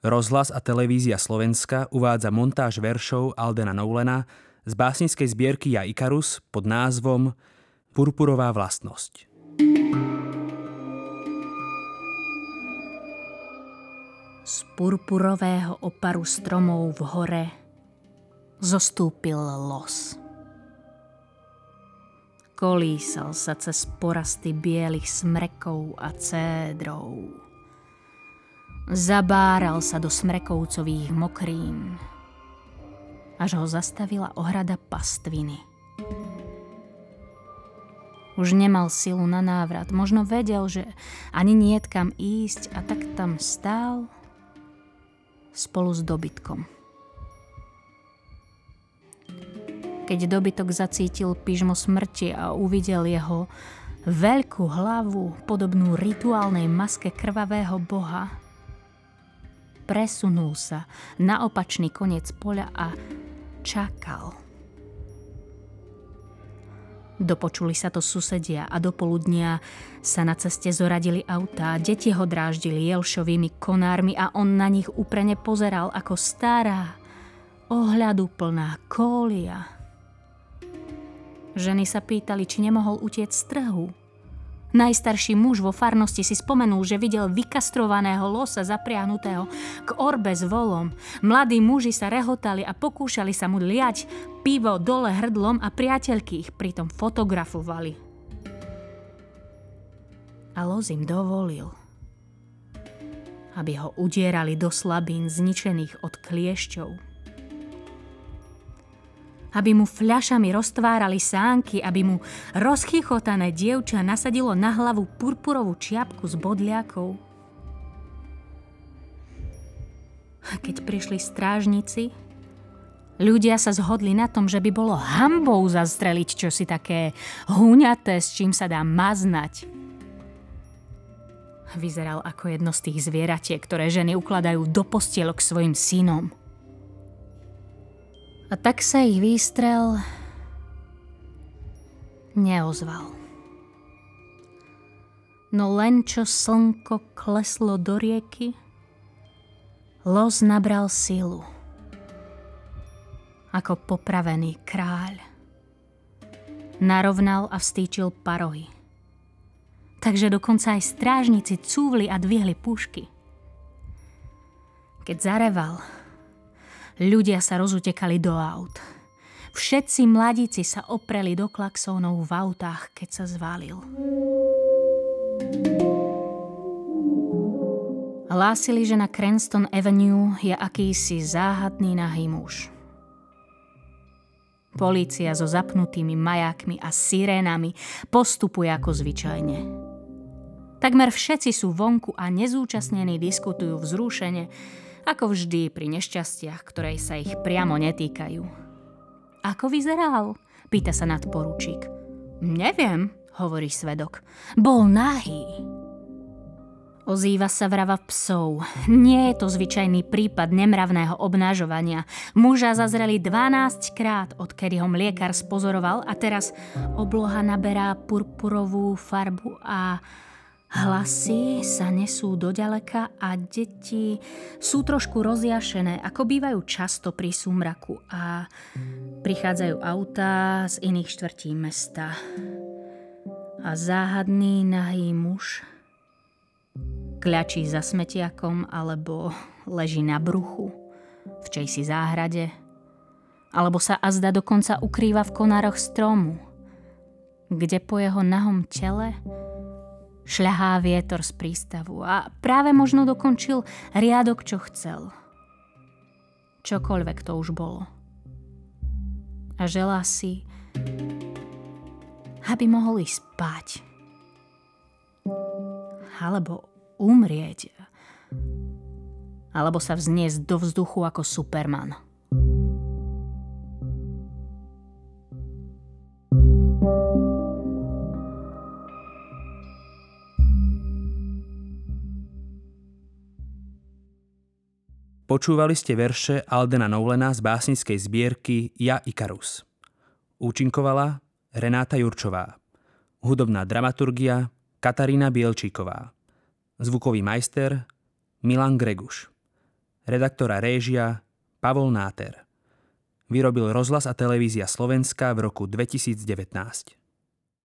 Rozhlas a televízia Slovenska uvádza montáž veršov Aldena Noulena z básnickej zbierky Ja Ikarus pod názvom Purpurová vlastnosť. Z purpurového oparu stromov v hore zostúpil los. Kolísal sa cez porasty bielých smrekov a cédrov Zabáral sa do smrekovcových mokrín, až ho zastavila ohrada pastviny. Už nemal silu na návrat, možno vedel, že ani nie kam ísť a tak tam stál spolu s dobytkom. Keď dobytok zacítil pyžmo smrti a uvidel jeho veľkú hlavu, podobnú rituálnej maske krvavého boha, presunul sa na opačný koniec poľa a čakal. Dopočuli sa to susedia a do poludnia sa na ceste zoradili autá, deti ho dráždili jelšovými konármi a on na nich uprene pozeral ako stará, ohľadu plná kólia. Ženy sa pýtali, či nemohol utiec z trhu. Najstarší muž vo farnosti si spomenul, že videl vykastrovaného losa zapriahnutého k orbe s volom. Mladí muži sa rehotali a pokúšali sa mu liať pivo dole hrdlom a priateľky ich pritom fotografovali. A los im dovolil, aby ho udierali do slabín zničených od kliešťov aby mu fľašami roztvárali sánky, aby mu rozchychotané dievča nasadilo na hlavu purpurovú čiapku s bodliakou. A keď prišli strážnici, ľudia sa zhodli na tom, že by bolo hambou zastreliť čosi také húňaté, s čím sa dá maznať. Vyzeral ako jedno z tých zvieratiek, ktoré ženy ukladajú do postielok svojim synom – a tak sa ich výstrel neozval. No len čo slnko kleslo do rieky, los nabral silu. Ako popravený kráľ. Narovnal a vstýčil parohy. Takže dokonca aj strážnici cúvli a dvihli pušky. Keď zareval, Ľudia sa rozutekali do aut. Všetci mladíci sa opreli do klaxónov v autách, keď sa zvalil. Hlásili, že na Cranston Avenue je akýsi záhadný nahý muž. Polícia so zapnutými majákmi a sirénami postupuje ako zvyčajne. Takmer všetci sú vonku a nezúčastnení diskutujú vzrušene, ako vždy pri nešťastiach, ktoré sa ich priamo netýkajú. Ako vyzeral? Pýta sa nadporučík. Neviem, hovorí svedok. Bol nahý. Ozýva sa vrava psov. Nie je to zvyčajný prípad nemravného obnážovania. Muža zazreli 12 krát, odkedy ho mliekar spozoroval a teraz obloha naberá purpurovú farbu a Hlasy sa nesú do ďaleka a deti sú trošku rozjašené, ako bývajú často pri súmraku a prichádzajú autá z iných štvrtí mesta. A záhadný nahý muž kľačí za smetiakom alebo leží na bruchu v čejsi záhrade alebo sa azda dokonca ukrýva v konároch stromu, kde po jeho nahom tele šľahá vietor z prístavu a práve možno dokončil riadok, čo chcel. Čokoľvek to už bolo. A želá si, aby mohol ísť spať. Alebo umrieť. Alebo sa vzniesť do vzduchu ako Superman. Počúvali ste verše Aldena Noulena z básnickej zbierky Ja Ikarus. Účinkovala Renáta Jurčová. Hudobná dramaturgia Katarína Bielčíková. Zvukový majster Milan Greguš. redaktora réžia Pavol Náter. Vyrobil rozhlas a televízia Slovenska v roku 2019.